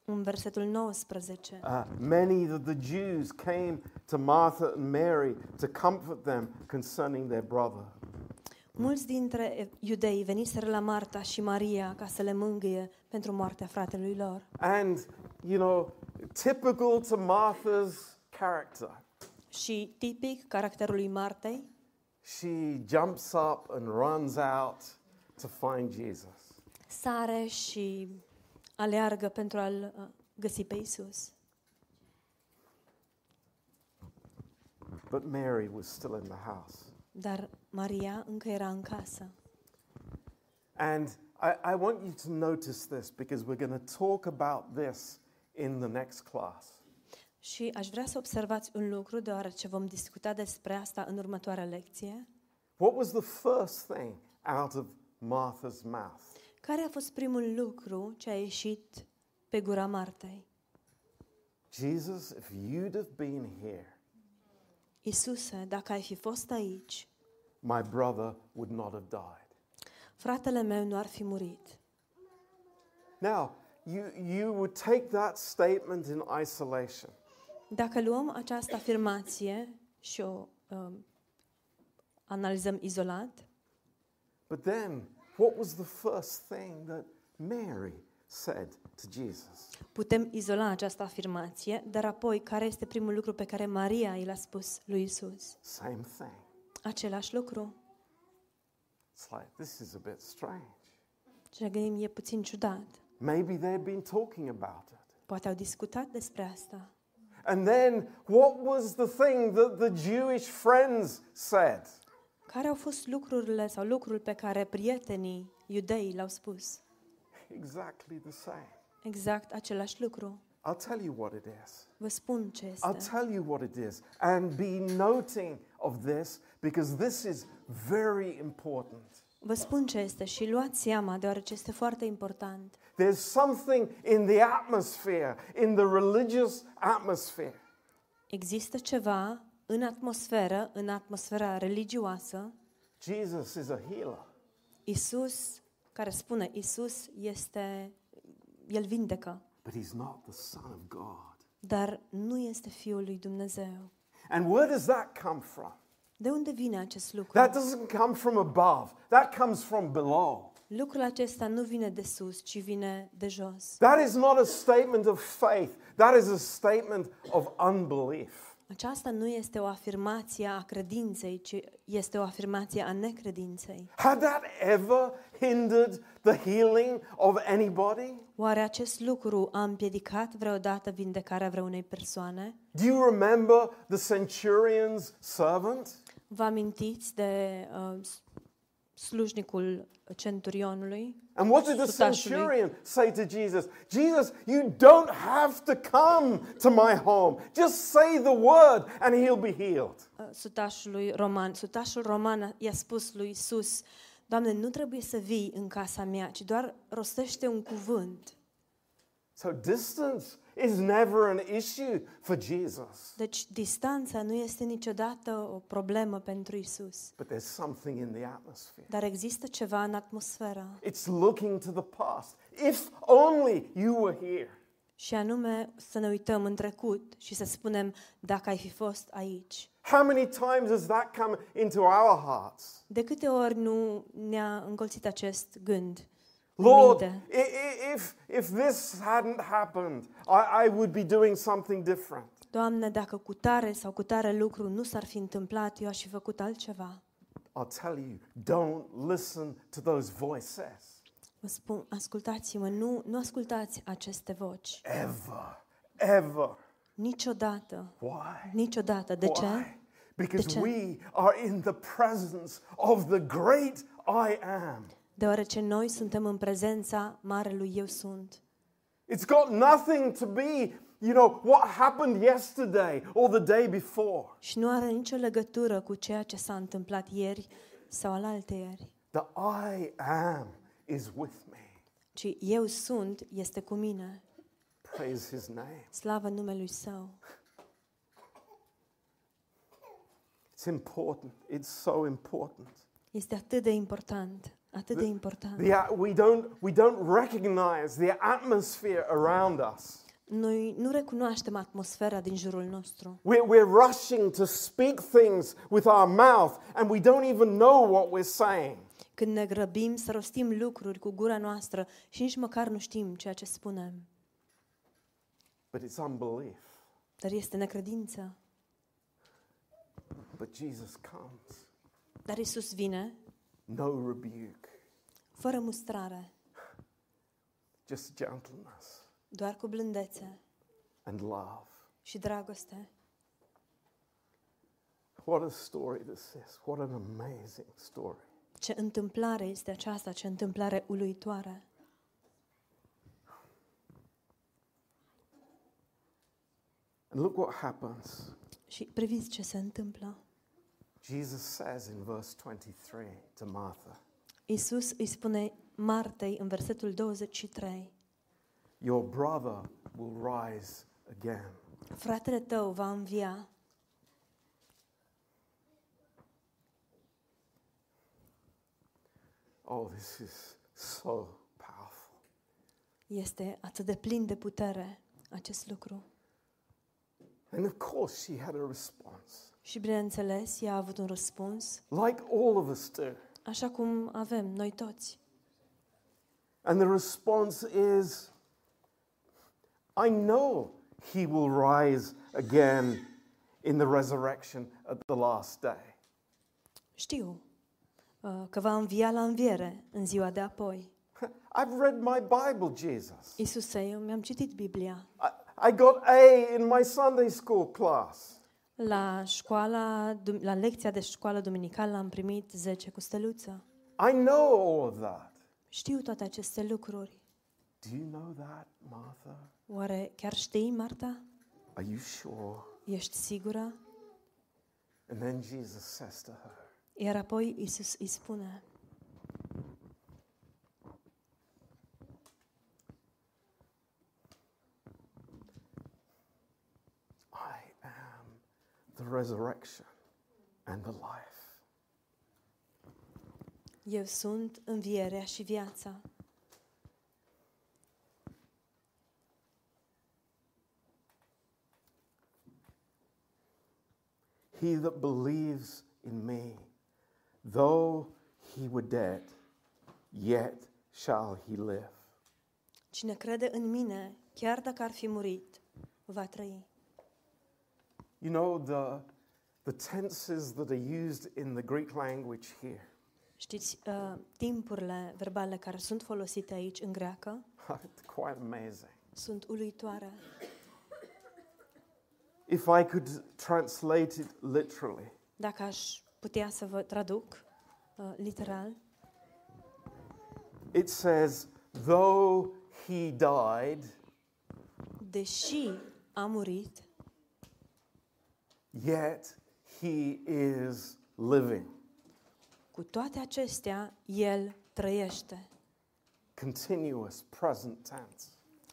În versetul 19. uh, many of the Jews came to Martha and Mary to comfort them concerning their brother. Mulți dintre iudei veniseră la Marta și Maria ca să le mângâie pentru moartea fratelui lor. And, you know, typical to Martha's character, Și tipic caracterul lui Martei, she jumps up and runs out to find Jesus. sare și aleargă pentru a-l uh, găsi pe Isus. But Mary was still in the house. Dar Maria încă era în casă. And I, I want you to notice this because we're going to talk about this in the next class. Și aș vrea să observați un lucru, deoarece vom discuta despre asta în următoarea lecție. What was the first thing out of Martha's mouth? Care a fost primul lucru ce a ieșit pe gura Martei? Jesus, if you'd have been here, Isuse, dacă ai fi fost aici, my brother would not have died. fratele meu nu ar fi murit. Now, you, you would take that statement in isolation. Dacă luăm această afirmație și o um, analizăm izolat, But then, what was the first thing that Mary said to Jesus? putem izola această afirmație, dar apoi care este primul lucru pe care Maria i l-a spus lui Isus? Same thing. Același lucru. It's like, this is a bit strange. Și ne gândim, e puțin ciudat. Maybe they've been talking about it. Poate au discutat despre asta. And then, what was the thing that the Jewish friends said? Care au fost lucrurile sau lucrul pe care prietenii iudei l-au spus? Exactly the same. Exact același lucru. I'll tell you what it is. Vă spun ce I'll tell you what it is. And be noting of this because this is very important. Vă spun ce este și luați seama, deoarece este foarte important. There's something in the atmosphere, in the religious atmosphere, Există ceva în atmosferă, în atmosfera religioasă, Jesus is a healer. Isus, care spune, Isus este, El vindecă, But he's not the Son of God. dar nu este Fiul lui Dumnezeu. And where does that come from? De unde vine acest lucru? That doesn't come from above, that comes from below. Lucrul acesta nu vine de sus, ci vine de jos. That is not a statement of faith, that is a statement of unbelief. Aceasta nu este o afirmație a credinței, ci este o afirmație a necredinței. Had that ever hindered the healing of anybody? Oare acest lucru a împiedicat vreodată vindecarea vreunei persoane? Do you remember the centurion's servant? Vă amintiți de uh, slujnicul centurionului? And what did the Sutașului. centurion say to Jesus? Jesus, you don't have to come to my home. Just say the word and he'll be healed. Uh, Sutașului roman. Sutașul roman i-a spus lui Isus, Doamne, nu trebuie să vii în casa mea, ci doar rostește un cuvânt. So distance is never an issue for Jesus. Deci distanța nu este niciodată o problemă pentru Isus. But there's something in the atmosphere. Dar există ceva în atmosferă It's looking to the past. If only you were here. și anume să ne uităm în trecut și să spunem dacă ai fi fost aici. How many times has that come into our hearts? De câte ori nu ne-a încolțit acest gând? În Lord, minte? i- i- if, if this hadn't happened, I, I would be doing something different. Doamne, dacă cu tare sau cu tare lucru nu s-ar fi întâmplat, eu aș fi făcut altceva. I'll tell you, don't listen to those voices. Vă spun, ascultați-mă, nu, nu ascultați aceste voci. Ever, ever. Niciodată. Why? Niciodată. De ce? Why? Because ce? we are in the presence of the great I am. Deoarece noi suntem în prezența Marelui Eu Sunt. It's got nothing to be, you know, what happened yesterday or the day before. Și nu are nicio legătură cu ceea ce s-a întâmplat ieri sau alaltă ieri. The I am is with me. Ci Eu Sunt este cu mine. Praise his name. Slavă numelui Său. It's important. It's so important. Este atât de important. Atât de important. The, at- we, don't, we don't recognize the atmosphere around us. Noi nu recunoaștem atmosfera din jurul nostru. We're, we're rushing to speak things with our mouth and we don't even know what we're saying. Când ne grăbim să rostim lucruri cu gura noastră și nici măcar nu știm ceea ce spunem. But it's unbelief. Dar este necredință. But Jesus comes. Dar Isus vine No rebuke, fără mustrare, just gentleness doar cu blândețe and love. și dragoste. What a story this is. What an amazing story. Ce întâmplare este aceasta, ce întâmplare uluitoare. And look what happens. Și priviți ce se întâmplă. Jesus says in verse 23 to Martha, Isus îi spune Martei în versetul 23, Your brother will rise again. fratele tău va învia. Oh, this is so powerful. Este atât de plin de putere acest lucru. And of course, she had a response, Și bineînțeles, ea a avut un răspuns, like all of us do. așa cum avem noi toți. And the response is, I know he will rise again in the resurrection at the last day. Știu uh, că va învia la înviere în ziua de apoi. I've read my Bible, Jesus. Iisuse, eu mi-am citit Biblia. I, I got A in my Sunday school class. La școala, dum- la lecția de școală duminicală am primit 10 cu steluță. I know all of that. Știu toate aceste lucruri. Do you know that, Martha? Oare chiar știi, Marta? Are you sure? Ești sigură? And then Jesus says to her, Iar apoi Iisus îi spune, the resurrection and the life. Eu sunt învierea și viața. He that believes in me, though he were dead, yet shall he live. Cine crede în mine, chiar dacă ar fi murit, va trăi. You know, the, the tenses that are used in the Greek language here, Știți, uh, timpurile verbale care sunt folosite aici în greacă it's quite amazing. sunt uluitoare. If I could translate it literally, Dacă aș putea să vă traduc uh, literal, it says, though he died, deși a murit, yet he is living. cu toate acestea, el trăiește. Continuous present tense.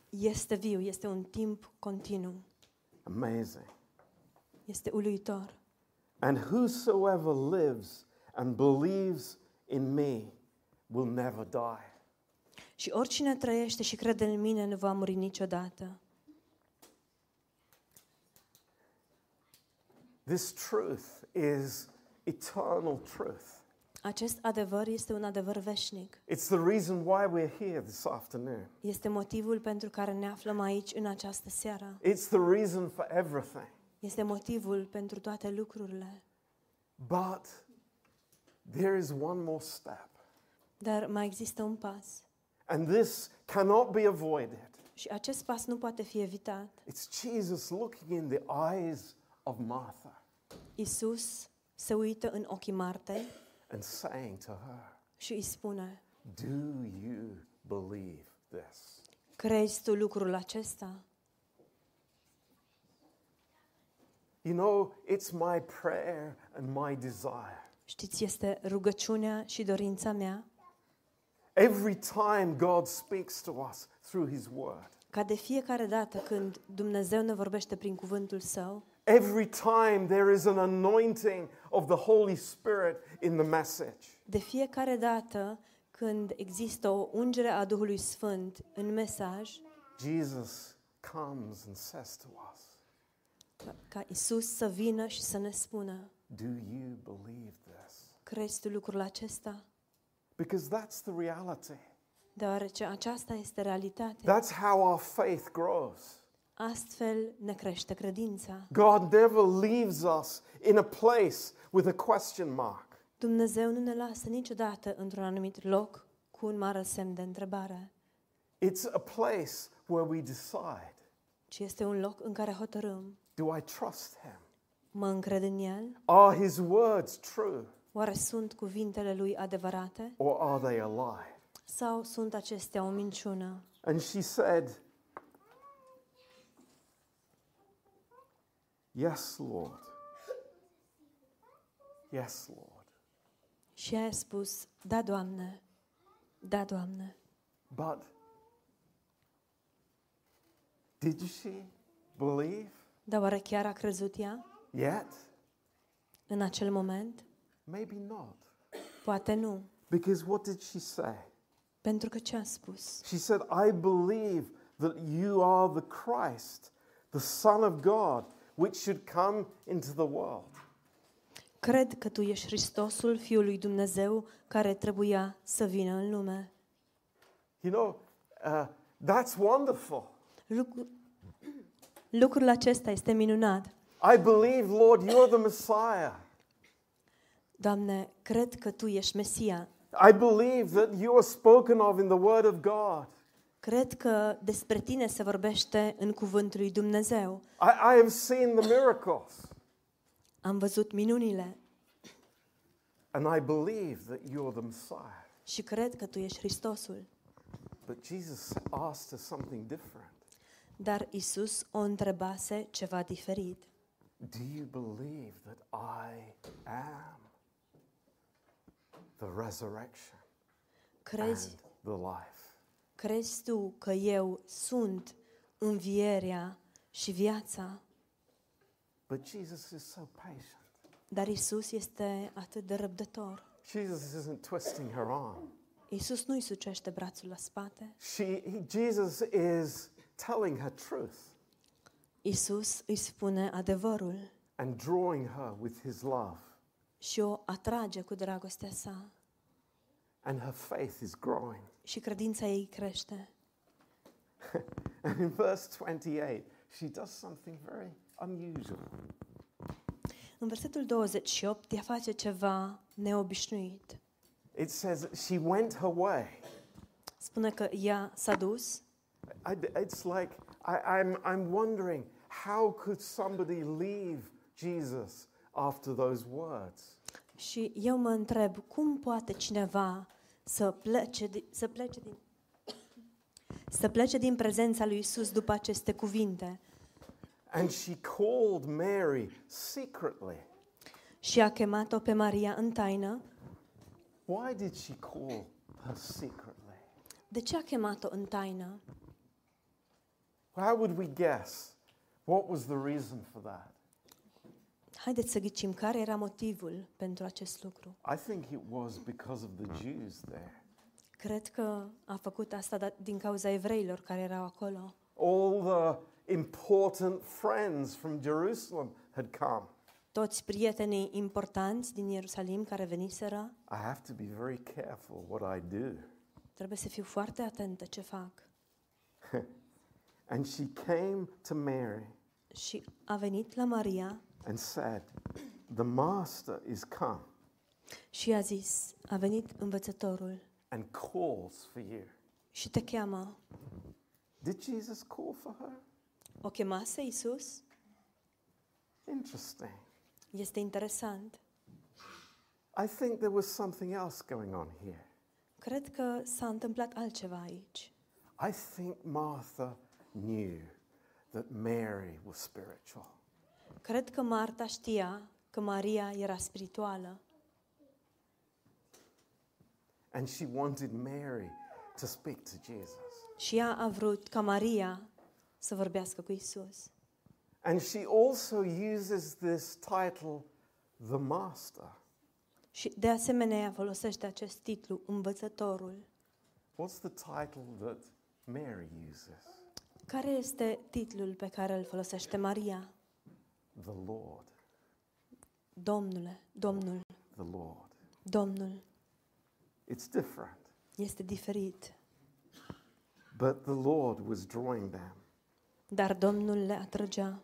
Este viu, este un timp continuu. Amazing. Este uluitor. And whosoever lives and believes in me will never die. Și oricine trăiește și crede în mine nu va muri niciodată. This truth is eternal truth. Acest adevăr este un adevăr veșnic. It's the reason why we're here this afternoon. Este motivul pentru care ne aflăm aici în această seară. It's the reason for everything. Este motivul pentru toate lucrurile. But there is one more step. Dar mai există un pas. And this cannot be avoided. Și acest pas nu poate fi evitat. It's Jesus looking in the eyes of Martha Isus se uită în ochii Martei and saying to her, și îi spune, Do you believe this? crezi tu lucrul acesta? You know, it's my prayer and my desire. Știți, este rugăciunea și dorința mea Every time God speaks to us through His Word, ca de fiecare dată când Dumnezeu ne vorbește prin cuvântul Său, every time there is an anointing of the Holy Spirit in the message, de fiecare dată când există o ungere a Duhului Sfânt în mesaj, Jesus comes and says to us, ca- ca Isus să vină și să ne spună, Do you believe this? crezi tu lucrul acesta? Because that's the reality. Deoarece aceasta este realitatea. That's how our faith grows. Astfel ne crește credința. God never leaves us in a place with a question mark. Dumnezeu nu ne lasă niciodată într-un anumit loc cu un mare semn de întrebare, It's a place where we decide ci este un loc în care hotărâm. do I trust Him? Mă încred în El? Are His words true Oare sunt cuvintele Lui adevărate? or are they a lie? Sau sunt acestea o minciună? And she said, Yes, Lord. Yes, Lord. Și ea a spus, da, Doamne, da, Doamne. But did she believe Dar oare chiar a crezut ea yet? în acel moment? Maybe not. Poate nu. Because what did she say? Pentru că ce a spus? She said, I believe that you are the Christ, the Son of God, which should come into the world. Cred că Tu ești Hristosul, Fiul lui Dumnezeu, care trebuia să vină în lume. You know, uh, that's wonderful. Lucru... Lucrul acesta este minunat. I believe, Lord, you're the Messiah. Doamne, cred că Tu ești Mesia, I believe that you are spoken of in the Word of God. Cred că despre tine se vorbește în cuvântul lui Dumnezeu. I, I have seen the miracles. Am văzut minunile And I believe that you're the Messiah. și cred că tu ești Hristosul. But Jesus asked us something different. Dar Isus o întrebase ceva diferit. Do you believe that I am the resurrection Crezi, and the life? Crezi tu că eu sunt învierea și viața? But Jesus is so patient. Dar Isus este atât de răbdător. Jesus isn't twisting her arm. Isus nu-i sucește brațul la spate. She, he, Jesus is telling her truth Isus îi spune adevărul and drawing her with his love. și o atrage cu dragostea sa And her faith is growing. Și credința ei crește. And in verse 28, she does something very unusual. În versetul 28 ea face ceva neobișnuit. It says she went her way. Spune că ea s-a dus I, it's like I, I'm, I'm wondering how could somebody leave Jesus after those words? și eu mă întreb cum poate cineva să plece, di- să plece din să plece din prezența lui Isus după aceste cuvinte. And she called Mary secretly. Și a chemat-o pe Maria în taină. Why did she call her secretly? De ce a chemat-o în taină? How would we guess? What was the reason for that? Haideți să ghicim care era motivul pentru acest lucru. I think it was because of the Jews there. Cred că a făcut asta da- din cauza evreilor care erau acolo. All the important friends from Jerusalem had come. Toți prietenii importanți din Ierusalim care veniseră, I have to be very careful what I do. trebuie să fiu foarte atentă ce fac. And she came to Mary Și a venit la Maria and said, The Master is come și a zis, a venit învățătorul and calls for you. și te cheamă. Did Jesus call for her? O chemase Isus? Interesting. Este interesant. I think there was something else going on here. Cred că s-a întâmplat altceva aici. I think Martha knew that Mary was spiritual. Cred că Marta știa că Maria era spirituală And she wanted Mary to speak to Jesus. și ea a vrut ca Maria să vorbească cu Isus. And she also uses this title, the Master. Și de asemenea ea folosește acest titlu, învățătorul. What's the title that Mary uses? Care este titlul pe care îl folosește Maria? The Lord. Domnule, Domnul, The Lord. Domnul. It's different. Este diferit. But the Lord was drawing them. Dar Domnul le atrăgea.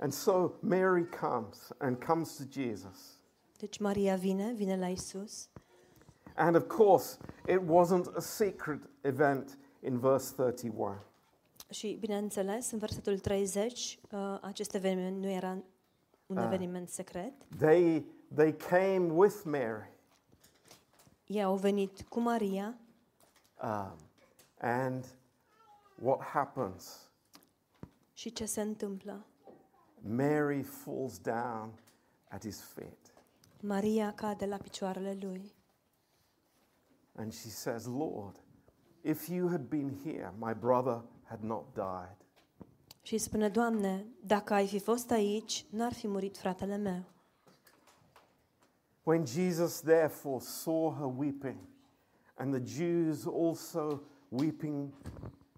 And so Mary comes and comes to Jesus. Deci Maria vine, vine la Isus. And of course, it wasn't a secret event in verse 31. Și, bineînțeles, în versetul 30, uh, acest eveniment nu era un Ah. eveniment secret. They, they came with Mary. Ei au venit cu Maria Um, and what happens? și ce se întâmplă? Mary falls down at his feet. Maria cade la picioarele lui And she says, Lord, if you had been here, my brother had not died. și îi spune, Doamne, dacă ai fi fost aici, n-ar fi murit fratele meu. When Jesus therefore saw her weeping, and the Jews also weeping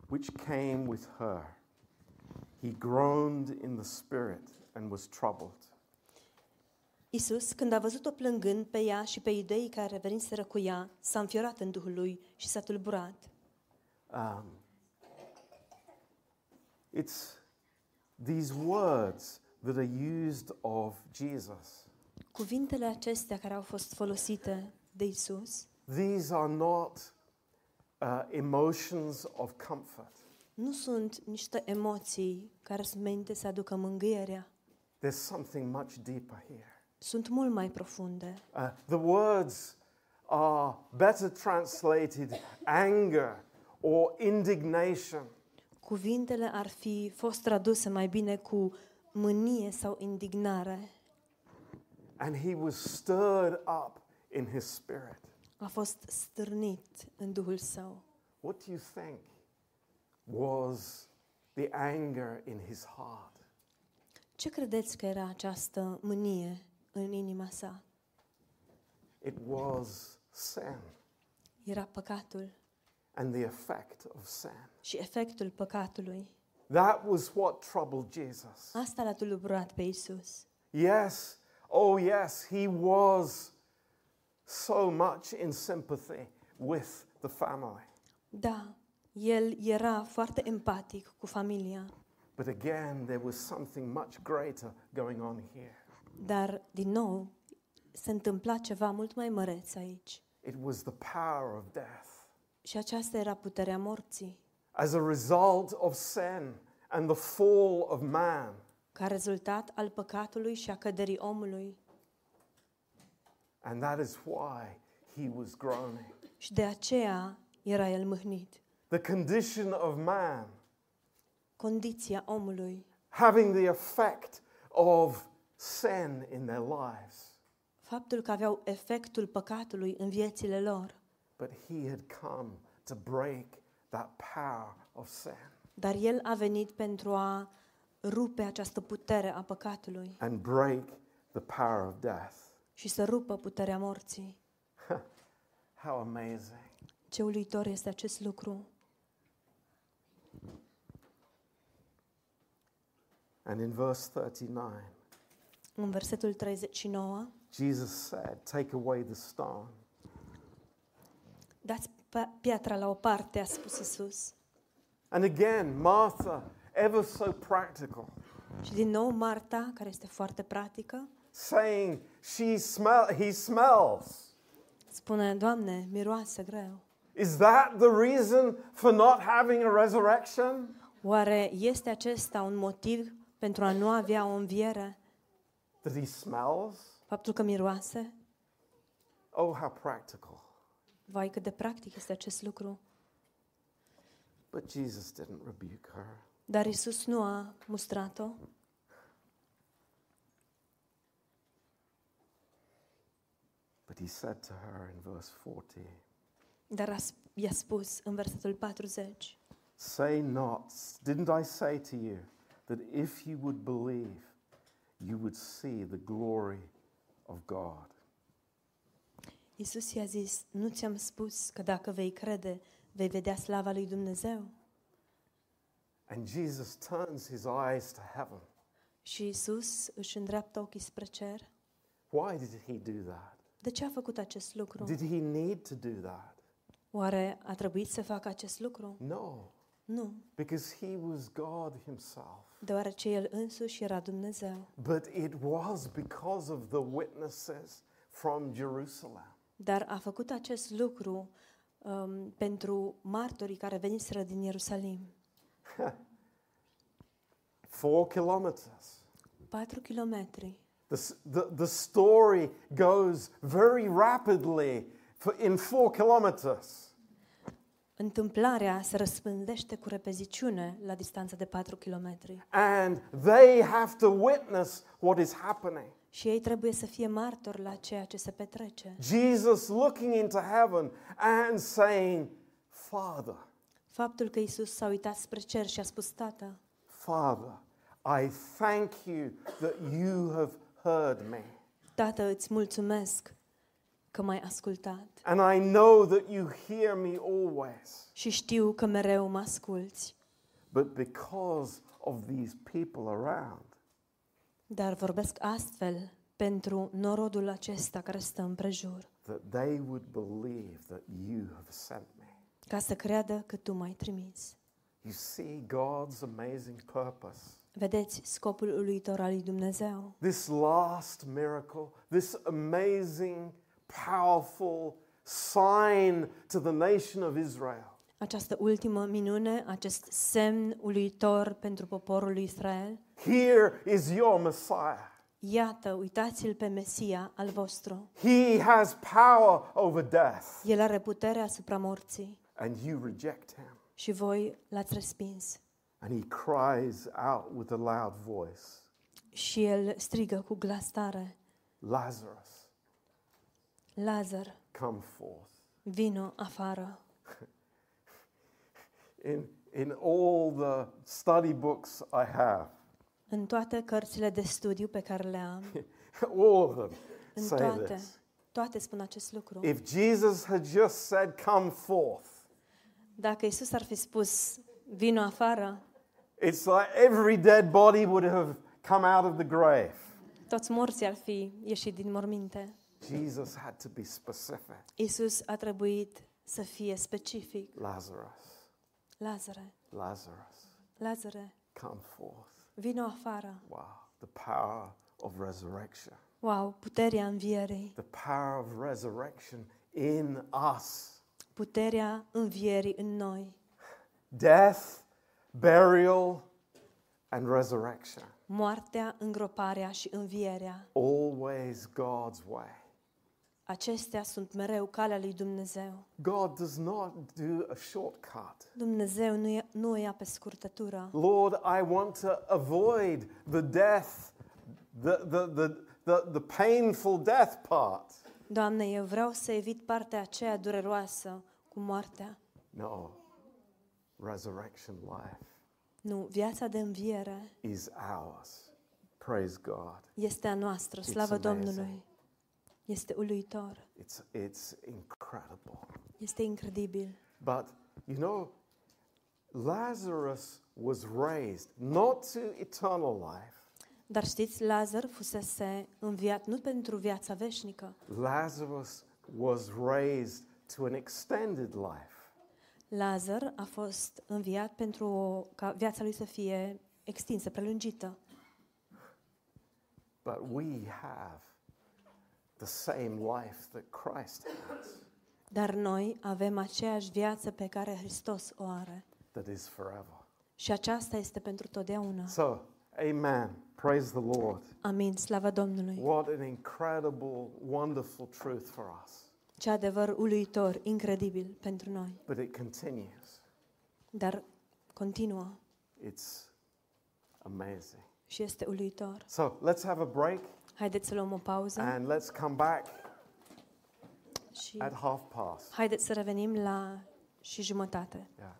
which came with her, he groaned in the spirit and was troubled. Isus, când a văzut-o plângând pe ea și pe iudeii care veniseră cu ea, s-a înfiorat în Duhul lui și s-a tulburat. Um, it's these words that are used of Jesus. Cuvintele acestea care au fost folosite de Isus these are not uh, emotions of comfort. nu sunt niște emoții care sunt menite să aducă mângâierea. There's something much deeper here. Sunt mult mai profunde. Uh, the words are better translated anger or indignation. Cuvintele ar fi fost traduse mai bine cu mânie sau indignare. And he was stirred up in his spirit. A fost stârnit în Duhul Său. What do you think was the anger in his heart? Ce credeți că era această mânie în inima sa? It was sin Era păcatul and the effect of sin. și efectul păcatului. That was what troubled Jesus. Asta l-a tulburat pe Isus. Yes, oh yes, he was so much in sympathy with the family. Da, el era foarte empatic cu familia, But again, there was something much greater going on here. dar, din nou, se întâmpla ceva mult mai măreț aici. It was the power of death. Și aceasta era puterea morții. As a result of sin and the fall of man, Ca rezultat al păcatului și a căderii omului. and that is why he was groaning. Și de aceea era el mâhnit. The condition of man Condiția omului, having the effect of sin in their lives. faptul că aveau efectul păcatului în viețile lor, But he had come to break that power of sin dar el a venit pentru a rupe această putere a păcatului and break the power of death. și să rupă puterea morții. How amazing. Ce uluitor este acest lucru! And in verse 39, În versetul 39, Jesus said, Take away the stone. Dați pe- piatra la o parte, a spus Isus. And again, Martha, ever so practical, Și din nou Marta, care este foarte practică, saying, she smell, He smells. spune, Doamne, miroase greu. Is that the reason for not having a resurrection? Oare este acesta un motiv pentru a nu avea o înviere? That he smells? Faptul că miroase? Oh, how practical. Vai, cât de practic este acest lucru. But Jesus didn't rebuke her. Dar Isus nu a mustrat-o, But he said to her in verse 40, dar a, i-a spus în versetul 40, Say not, didn't I say to you that if you would believe, you would see the glory of God? Isus i-a zis, nu ți-am spus că dacă vei crede, vei vedea slava lui Dumnezeu? And Jesus turns his eyes to heaven. Și Isus își îndreaptă ochii spre cer. Why did he do that? De ce a făcut acest lucru? Did he need to do that? Oare a trebuit să facă acest lucru? No, Nu, because he was God himself. deoarece El însuși era Dumnezeu. But it was because of the witnesses from Jerusalem. Dar a făcut acest lucru um, pentru martorii care veniseră din Ierusalim. Four kilometers. Patru kilometri. The, s- the, the story goes very rapidly for, in four kilometers. Întâmplarea se răspândește cu repeziciune la distanță de 4 kilometri. And they have to witness what is happening. Și ei trebuie să fie martori la ceea ce se petrece. Jesus looking into heaven and saying, Father, Faptul că Isus s-a uitat spre cer și a spus, Tată, Father, I thank you that you have heard me. Tată, îți mulțumesc că m-ai ascultat And I know that you hear me always. și știu că mereu mă asculți. But because of these people around, Dar vorbesc astfel pentru norodul acesta care stă împrejur, that they would believe that you have sent me. ca să creadă că Tu m-ai trimis. You see God's amazing purpose. Vedeți scopul uluitor al lui Dumnezeu. This last miracle, this amazing powerful sign to the nation of Israel. Această ultimă minune, acest semn uluitor pentru poporul lui Israel, Here is your Messiah. iată, uitați-l pe Mesia al vostru. He has power over death, El are putere asupra morții and you reject him. și voi l-ați respins. And he cries out with a loud voice Și el strigă cu glas tare, Lazarus, Lazar, come forth. vino afară. In, in all the study books I have, În toate cărțile de studiu pe care le am, all of them în say toate, this. toate spun acest lucru. If Jesus had just said, Come forth, Dacă Isus ar fi spus, vino afară, it's like every dead body would have come out of the grave. toți morții ar fi ieșit din morminte. Jesus had to be specific. Isus a trebuit să fie specific. Lazarus, Lazare, Lazarus, Lazare, come forth. vino afară. Wow, the power of resurrection. Wow, puterea învierii, The power of resurrection in us. puterea învierii în noi. Death, burial, and resurrection. Moartea, îngroparea și învierea. Always God's way. Acestea sunt mereu calea lui Dumnezeu. God does not do a shortcut. Dumnezeu nu, ia, nu o ia pe scurtătură. Lord, I want to avoid the death, the, the, the, the, the painful death part. Doamne, eu vreau să evit partea aceea dureroasă cu moartea. No. Resurrection life Nu, viața de înviere is ours. Praise God. este a noastră, It's slavă amazing. Domnului. Este uluitor, It's, it's incredible. este incredibil. But, you know, Lazarus was raised not to eternal life. Dar știți, Lazar fusese înviat nu pentru viața veșnică. Lazarus was raised to an extended life. Lazar a fost înviat pentru o, ca viața lui să fie extinsă, prelungită. But we have the same life that Christ has, Dar noi avem aceeași viață pe care Hristos o are. that is forever. Și aceasta este pentru totdeauna. So, amen. Praise the Lord. Amin, slavă Domnului. What an incredible, wonderful truth for us. Ce adevăr uluitor, incredibil pentru noi. But it continues. Dar continuă It's amazing. și este uluitor. So, let's have a break Haideți să luăm o pauză and let's come back și at half past. haideți să revenim la și jumătate. Yeah.